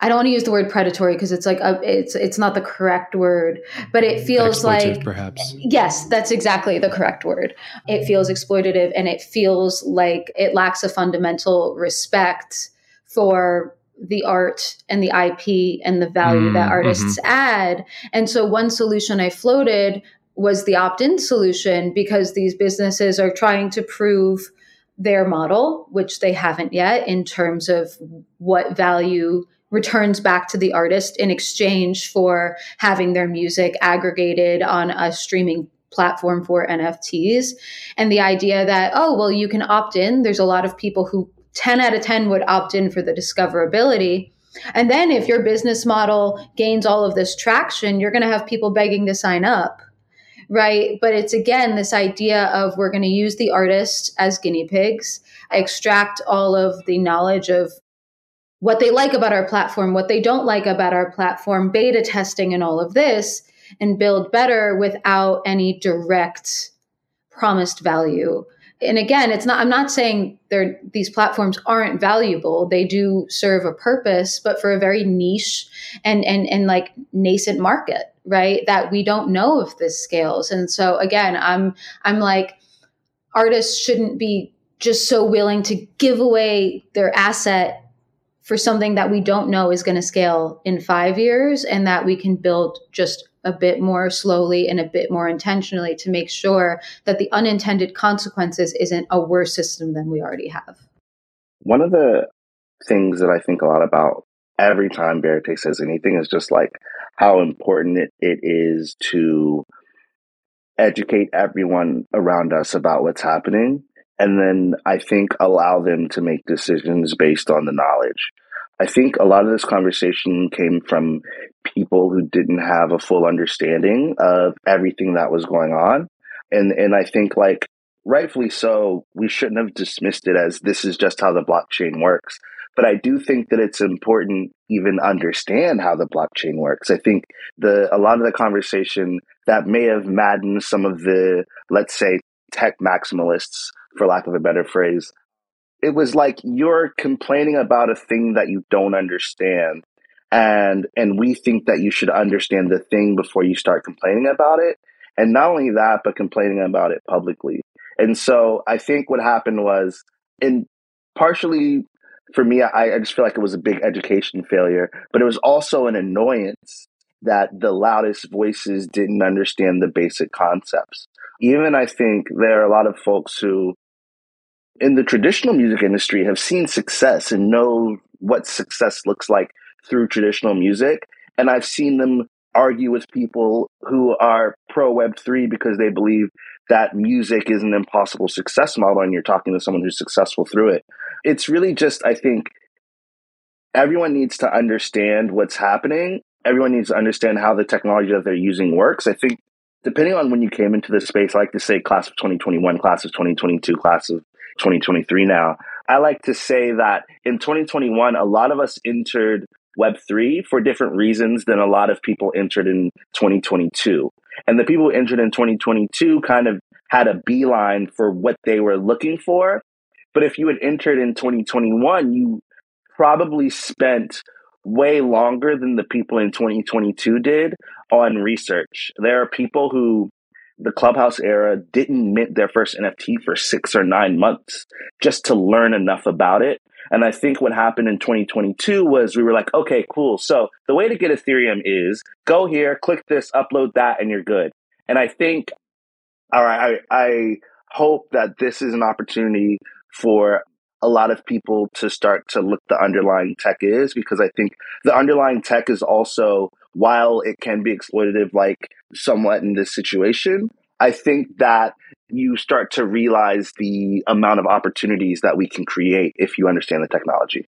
I don't want to use the word predatory because it's like a, it's it's not the correct word, but it feels like perhaps. Yes, that's exactly the correct word. It feels exploitative and it feels like it lacks a fundamental respect for the art and the IP and the value mm, that artists mm-hmm. add. And so one solution I floated was the opt-in solution because these businesses are trying to prove their model, which they haven't yet in terms of what value returns back to the artist in exchange for having their music aggregated on a streaming platform for NFTs. And the idea that, oh, well, you can opt in. There's a lot of people who 10 out of 10 would opt in for the discoverability. And then if your business model gains all of this traction, you're going to have people begging to sign up. Right. But it's again this idea of we're going to use the artist as guinea pigs, extract all of the knowledge of what they like about our platform, what they don't like about our platform, beta testing, and all of this, and build better without any direct promised value and again it's not i'm not saying these platforms aren't valuable. They do serve a purpose but for a very niche and and and like nascent market right that we don't know if this scales. And so again i'm i'm like artists shouldn't be just so willing to give away their asset for something that we don't know is going to scale in 5 years and that we can build just a bit more slowly and a bit more intentionally to make sure that the unintended consequences isn't a worse system than we already have. One of the things that I think a lot about every time Verite says anything is just like how important it, it is to educate everyone around us about what's happening. And then I think allow them to make decisions based on the knowledge. I think a lot of this conversation came from people who didn't have a full understanding of everything that was going on. And and I think like rightfully so, we shouldn't have dismissed it as this is just how the blockchain works. But I do think that it's important even understand how the blockchain works. I think the a lot of the conversation that may have maddened some of the let's say tech maximalists for lack of a better phrase it was like you're complaining about a thing that you don't understand and and we think that you should understand the thing before you start complaining about it. And not only that but complaining about it publicly. And so i think what happened was in partially for me I, I just feel like it was a big education failure but it was also an annoyance that the loudest voices didn't understand the basic concepts. Even i think there are a lot of folks who in the traditional music industry have seen success and know what success looks like through traditional music. And I've seen them argue with people who are pro Web3 because they believe that music is an impossible success model and you're talking to someone who's successful through it. It's really just, I think, everyone needs to understand what's happening. Everyone needs to understand how the technology that they're using works. I think depending on when you came into this space, I like to say class of 2021, class of 2022, class of 2023 now. I like to say that in 2021, a lot of us entered Web3 for different reasons than a lot of people entered in 2022. And the people who entered in 2022 kind of had a beeline for what they were looking for. But if you had entered in 2021, you probably spent way longer than the people in 2022 did on research. There are people who the Clubhouse era didn't mint their first NFT for six or nine months just to learn enough about it. And I think what happened in 2022 was we were like, okay, cool. So the way to get Ethereum is go here, click this, upload that, and you're good. And I think, all right, I, I hope that this is an opportunity for a lot of people to start to look the underlying tech is because I think the underlying tech is also while it can be exploitative like somewhat in this situation, I think that you start to realize the amount of opportunities that we can create if you understand the technology.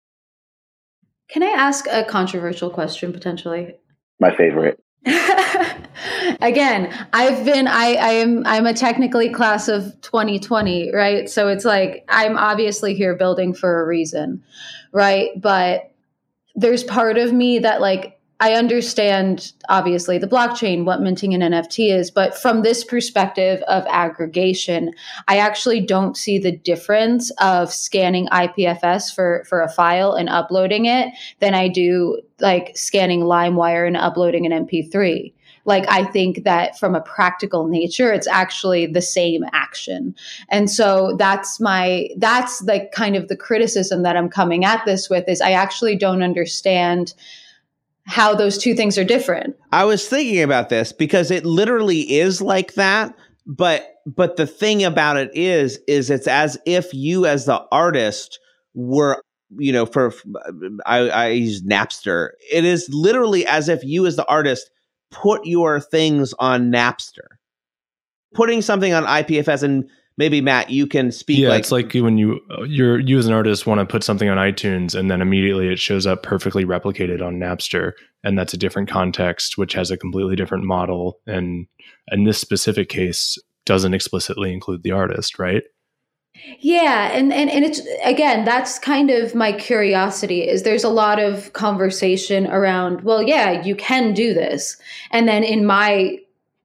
Can I ask a controversial question potentially? My favorite. Again, I've been I, I am I'm a technically class of 2020, right? So it's like I'm obviously here building for a reason, right? But there's part of me that like I understand obviously the blockchain, what minting an NFT is, but from this perspective of aggregation, I actually don't see the difference of scanning IPFS for, for a file and uploading it than I do like scanning LimeWire and uploading an MP3. Like, I think that from a practical nature, it's actually the same action. And so that's my, that's like kind of the criticism that I'm coming at this with is I actually don't understand how those two things are different. I was thinking about this because it literally is like that, but but the thing about it is is it's as if you as the artist were you know for I, I use Napster. It is literally as if you as the artist put your things on Napster. Putting something on IPFS and maybe Matt, you can speak. Yeah, like, it's like when you uh, you're you as an artist want to put something on iTunes and then immediately it shows up perfectly replicated on Napster, and that's a different context, which has a completely different model, and in this specific case doesn't explicitly include the artist, right? Yeah, and, and and it's again, that's kind of my curiosity is there's a lot of conversation around, well, yeah, you can do this. And then in my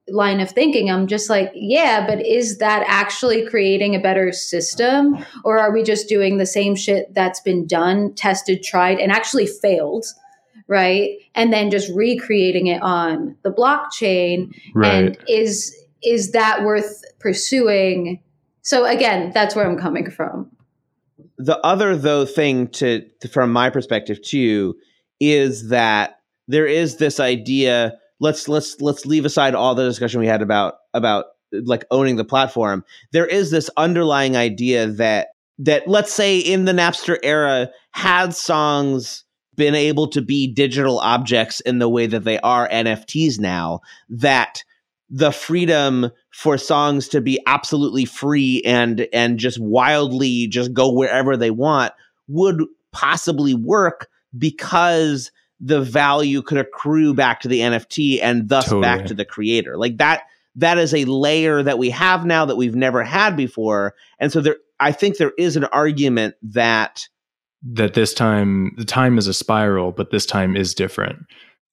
line of thinking, I'm just like, yeah, but is that actually creating a better system? Or are we just doing the same shit that's been done, tested, tried, and actually failed? Right. And then just recreating it on the blockchain. Right. And is is that worth pursuing? So again, that's where I'm coming from. The other though thing to, to from my perspective too is that there is this idea let's let's let's leave aside all the discussion we had about about like owning the platform. There is this underlying idea that that let's say in the napster era had songs been able to be digital objects in the way that they are nfts now that the freedom for songs to be absolutely free and and just wildly just go wherever they want would possibly work because the value could accrue mm. back to the NFT and thus Totally. back to the creator. Like that that is a layer that we have now that we've never had before. And so there I think there is an argument that That this time the time is a spiral, but this time is different.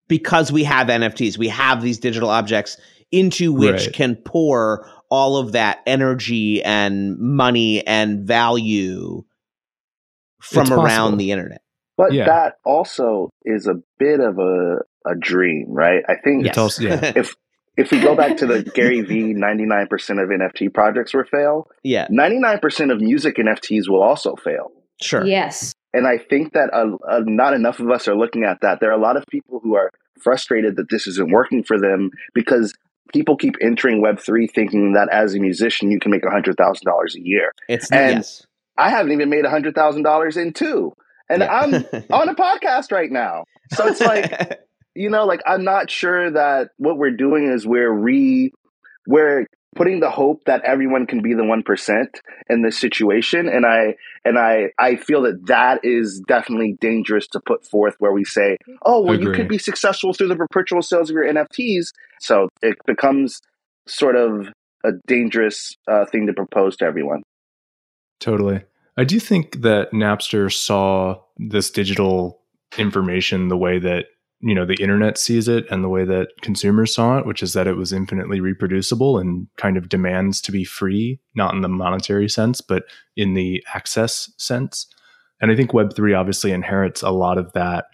because we have NFTs, we have these digital objects into which Right. can pour all of that energy and money and value from It's around possible. the internet. But Yeah. that also is a bit of a, a dream, right? I think It's also yeah. if if we go back to the Gary V 99% of NFT projects will fail, yeah, 99% of music NFTs will also fail. sure. Yes. And I think that uh, uh, not enough of us are looking at that. There are a lot of people who are frustrated that this isn't working for them because people keep entering Web3 thinking that as a musician, you can make $100,000 a year. It's And- yes. I haven't even made a hundred thousand dollars in two, and Yeah. I'm on a podcast right now. So it's like you know, like I'm not sure that what we're doing is we're re we're putting the hope that everyone can be the one percent in this situation, and I and I I feel that that is definitely dangerous to put forth where we say, oh well, you could be successful through the perpetual sales of your NFTs. So it becomes sort of a dangerous uh, thing to propose to everyone. Totally. I do think that Napster saw this digital information the way that, you know, the internet sees it and the way that consumers saw it, which is that it was infinitely reproducible and kind of demands to be free, not in the monetary sense, but in the access sense. And I think Web3 obviously inherits a lot of that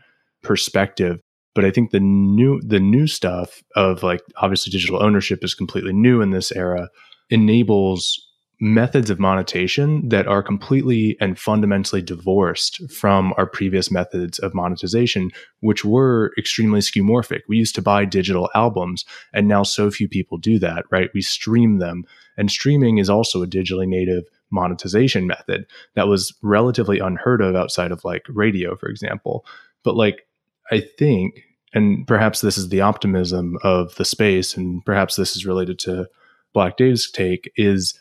perspective. But I think the new the new stuff of like obviously digital ownership is completely new in this era, enables methods of monetization that are completely and fundamentally divorced from our previous methods of monetization, which were extremely skeuomorphic. We used to buy digital albums, and now so few people do that, right? We stream them, and streaming is also a digitally native monetization method that was relatively unheard of outside of like radio, for example. But like, I think, and perhaps this is the optimism of the space, and perhaps this is related to Black Dave's take, is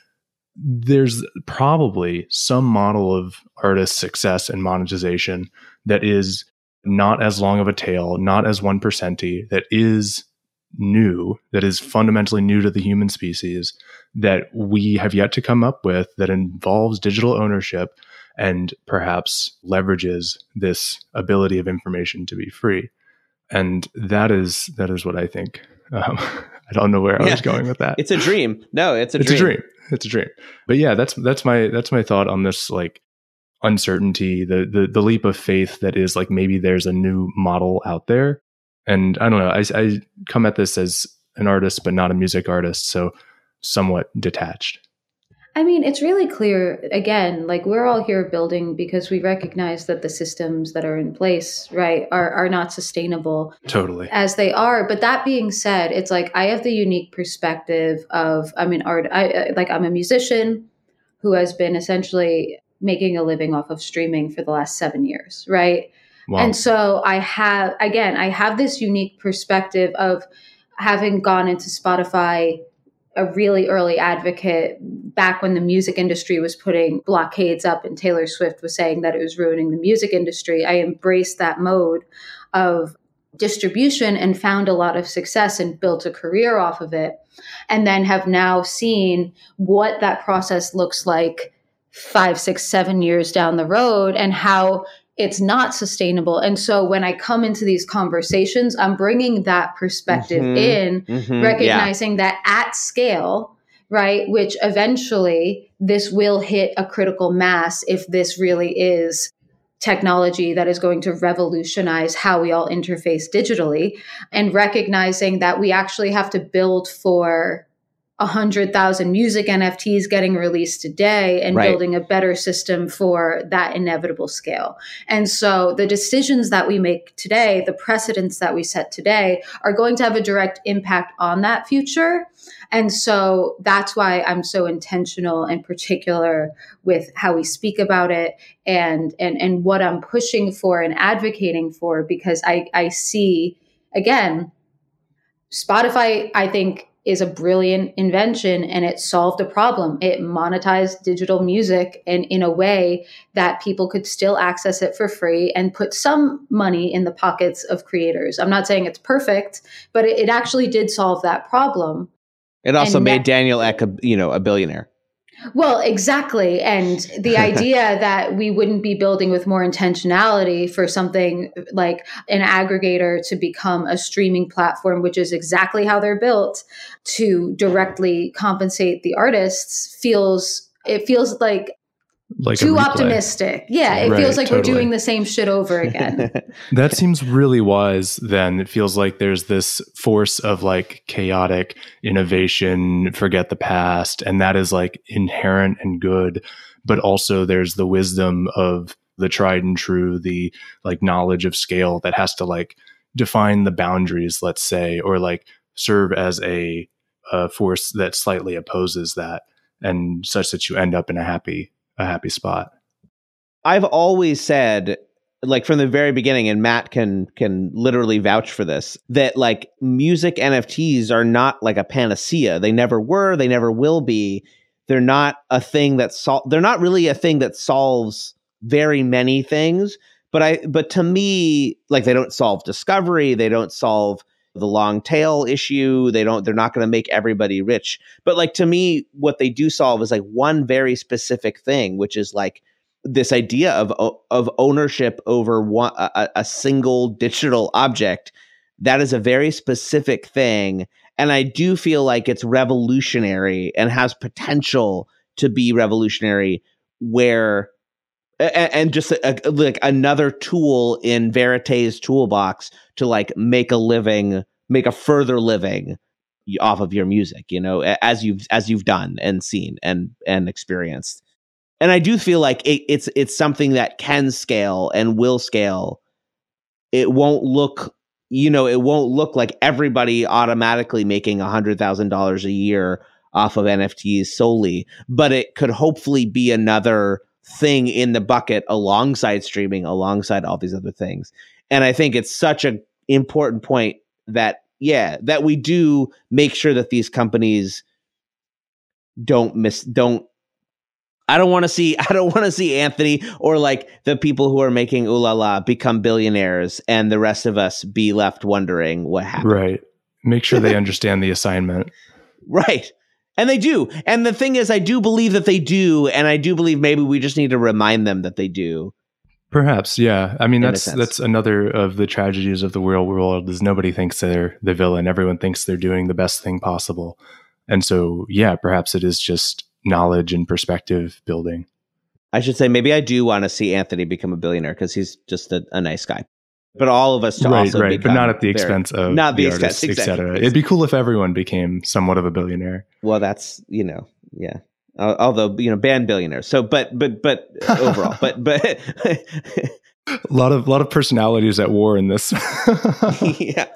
there's probably some model of artist success and monetization that is not as long of a tail, not as one percenty, that is new, that is fundamentally new to the human species, that we have yet to come up with that involves digital ownership and perhaps leverages this ability of information to be free. And that is that is what I think. Um, I don't know where I was going with that it's a dream. No, it's a it's dream. a dream it's a dream. But yeah that's that's my that's my thought on this like uncertainty the the the leap of faith that is like maybe there's a new model out there. And i don't know i i come at this as an artist but not a music artist so somewhat detached I mean, it's really clear again, like we're all here building because we recognize that the systems that are in place, right, are, are not sustainable totally as they are. But that being said, it's like I have the unique perspective of I'm an art, I I- like I'm a musician who has been essentially making a living off of streaming for the last seven years, right? wow And so I have, again, I have this unique perspective of having gone into Spotify, a really early advocate back when the music industry was putting blockades up and Taylor Swift was saying that it was ruining the music industry. I embraced that mode of distribution and found a lot of success and built a career off of it. And then have now seen what that process looks like five, six, seven years down the road and how it's not sustainable. And so when I come into these conversations, I'm bringing that perspective Mhm. in, Mhm, yeah. recognizing that at scale, right, which eventually this will hit a critical mass if this really is technology that is going to revolutionize how we all interface digitally and recognizing that we actually have to build for hundred thousand music NFTs getting released today and Right. building a better system for that inevitable scale. And so the decisions that we make today, the precedents that we set today are going to have a direct impact on that future. And so that's why I'm so intentional and particular with how we speak about it and and and what I'm pushing for and advocating for because I I see again Spotify I think is a brilliant invention and it solved a problem. It monetized digital music and in a way that people could still access it for free and put some money in the pockets of creators. I'm not saying it's perfect, but it, it actually did solve that problem. It also And made that- Daniel Ek, a, you know, a billionaire. Well, exactly. And the idea that we wouldn't be building with more intentionality for something like an aggregator to become a streaming platform, which is exactly how they're built to directly compensate the artists, feels it feels like like too optimistic. Yeah, it Right, feels like we're doing the same shit over again. That seems really wise then. It feels like there's this force of like chaotic innovation, forget the past, and that is like inherent and good. But also there's the wisdom of the tried and true, the like knowledge of scale that has to like define the boundaries, let's say, or like serve as a, a force that slightly opposes that and such that you end up in a happy a happy spot. I've always said like from the very beginning and Matt can can literally vouch for this that like music NFTs are not like a panacea. They never were, they never will be. They're not a thing that sol- they're not really a thing that solves very many things, but I but to me like they don't solve discovery, they don't solve the long tail issue, they don't they're not going to make everybody rich. But like to me what they do solve is like one very specific thing, which is like this idea of of ownership over one a, a, single digital object that is a very specific thing and i do feel like it's revolutionary and has potential to be revolutionary where and, just a, a, like another tool in Verite's toolbox to like make a living make a further living off of your music you know as you've as you've done and seen and and experienced and I do feel like it, it's it's something that can scale and will scale. It won't look, you know, it won't look like everybody automatically making a hundred thousand dollars a year off of NFTs solely, but it could hopefully be another thing in the bucket alongside streaming, alongside all these other things. And I think it's such an important point that yeah, that we do make sure that these companies don't miss don't I don't want to see I don't want to see Anthony or like the people who are making Ooh La La become billionaires and the rest of us be left wondering what happened. Right. Make sure they understand the assignment. Right. And they do. And the thing is I do believe that they do and I do believe maybe we just need to remind them that they do. Perhaps, yeah. I mean, that's that's another of the tragedies of the real world is nobody thinks they're the villain. Everyone thinks they're doing the best thing possible. And so, yeah, perhaps it is just knowledge and perspective building. I should say maybe I do want to see Anthony become a billionaire because he's just a, a, nice guy. But all of us to right, also right, but not at the expense of not the, the expense, artists, exactly. etc. It'd be cool if everyone became somewhat of a billionaire. Well, that's you know, yeah. Uh, although you know, band billionaires. So, but but but overall, but but a lot of lot of personalities at war in this. yeah,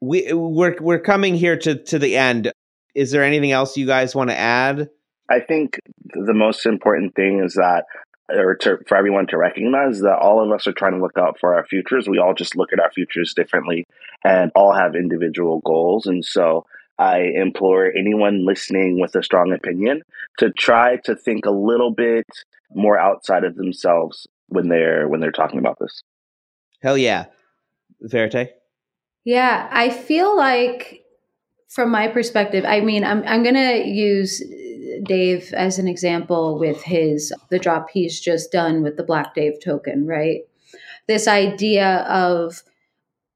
we we're we're coming here to to the end is there anything else you guys want to add? I think the most important thing is that, or to, for everyone to recognize that all of us are trying to look out for our futures. We all just look at our futures differently and all have individual goals. And so I implore anyone listening with a strong opinion to try to think a little bit more outside of themselves when they're when they're talking about this. Hell yeah. Verite? Yeah, I feel like from my perspective, I mean, I'm I'm gonna use Dave as an example with his the drop he's just done with the Black Dave token, right? This idea of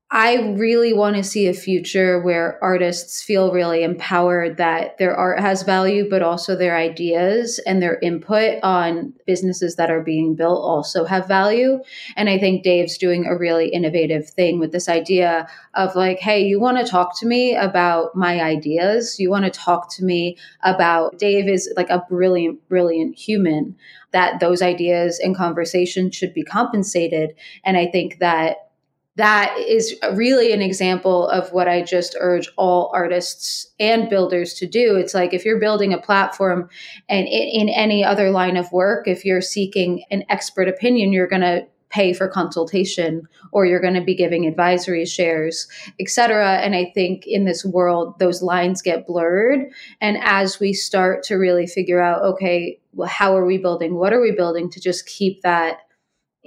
I really want to see a future where artists feel really empowered that their art has value, but also their ideas and their input on businesses that are being built also have value. And I think Dave's doing a really innovative thing with this idea of like, hey, you want to talk to me about my ideas? You want to talk to me about Dave is like a brilliant, brilliant human, that those ideas and conversation should be compensated. And I think that that is really an example of what I just urge all artists and builders to do. It's like if you're building a platform and in, any other line of work, if you're seeking an expert opinion, you're going to pay for consultation or you're going to be giving advisory shares etc and i think in this world those lines get blurred. And as we start to really figure out okay well, how are we building? What are we building to just keep that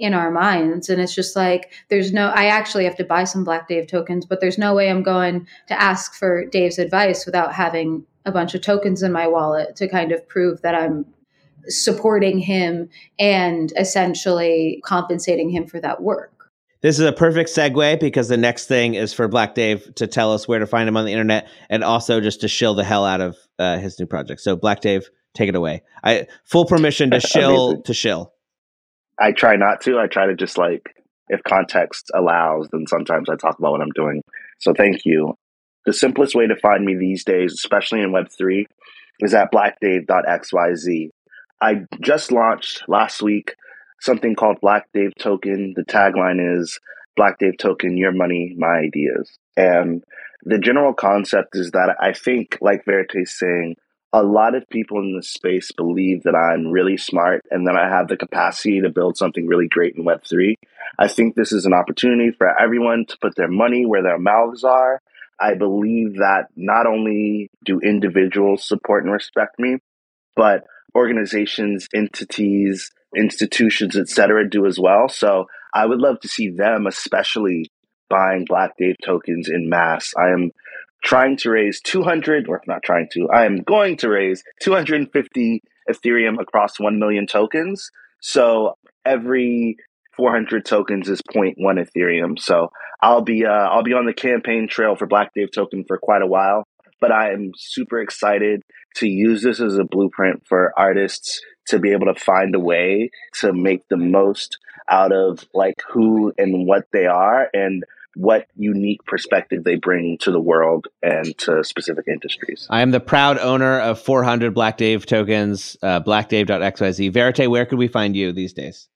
in our minds. And it's just like, there's no, I actually have to buy some Black Dave tokens, but there's no way I'm going to ask for Dave's advice without having a bunch of tokens in my wallet to kind of prove that I'm supporting him and essentially compensating him for that work. This is a perfect segue because the next thing is for Black Dave to tell us where to find him on the internet and also just to shill the hell out of uh, his new project. So, Black Dave, take it away. I full permission to shill to shill. I try not to. I try to just like, if context allows, then sometimes I talk about what I'm doing. So thank you. The simplest way to find me these days, especially in Web3, is at blackdave.xyz. I just launched last week something called Black Dave Token. The tagline is Black Dave Token, your money, my ideas. And the general concept is that I think, like Verite is saying, a lot of people in this space believe that I'm really smart and that I have the capacity to build something really great in Web3. I think this is an opportunity for everyone to put their money where their mouths are. I believe that not only do individuals support and respect me, but organizations, entities, institutions, etc., do as well. So I would love to see them, especially buying Black Dave tokens in mass. I am trying to raise 200, or not trying to, I am going to raise 250 Ethereum across 1 million tokens. So every 400 tokens is 0.1 Ethereum. So I'll be uh, I'll be on the campaign trail for Black Dave token for quite a while. But I am super excited to use this as a blueprint for artists to be able to find a way to make the most out of like who and what they are and what unique perspective they bring to the world and to specific industries. I am the proud owner of 400 Black Dave tokens, uh, blackdave.xyz. Verite, where could we find you these days?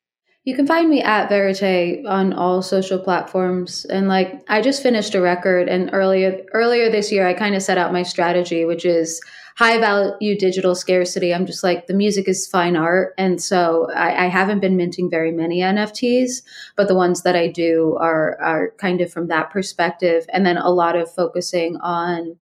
You can find me at Verite on all social platforms. And like I just finished a record and earlier earlier this year I kind of set out my strategy, which is high value digital scarcity. I'm just like the music is fine art. And so I, I haven't been minting very many NFTs, but the ones that I do are are kind of from that perspective. And then a lot of focusing on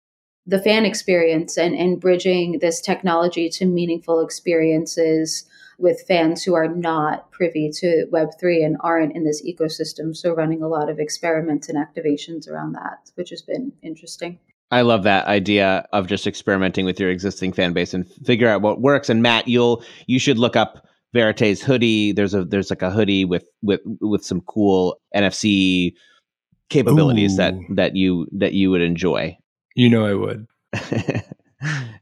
the fan experience and, and bridging this technology to meaningful experiences with fans who are not privy to Web3 and aren't in this ecosystem. So, running a lot of experiments and activations around that, which has been interesting. I love that idea of just experimenting with your existing fan base and figure out what works. And Matt, you'll you should look up Verite's hoodie. There's a there's like a hoodie with with with some cool NFC capabilities Ooh. that that you that you would enjoy. You know I would.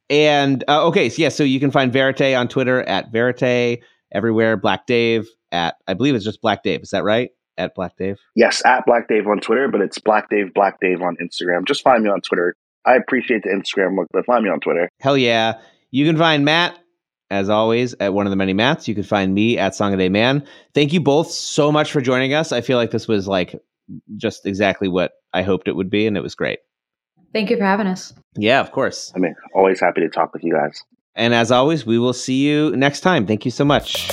and uh, okay, so yeah, so you can find Verite on Twitter at Verite everywhere. Black Dave at I believe it's just Black Dave. Is that right? At Black Dave. Yes, at Black Dave on Twitter, but it's Black Dave Black Dave on Instagram. Just find me on Twitter. I appreciate the Instagram look, but find me on Twitter. Hell yeah! You can find Matt as always, at one of the many mats. You can find me at Song a Day Man. Thank you both so much for joining us. I feel like this was like just exactly what I hoped it would be, and it was great. Thank you for having us. Yeah, of course. I mean, always happy to talk with you guys. And as always, we will see you next time. Thank you so much.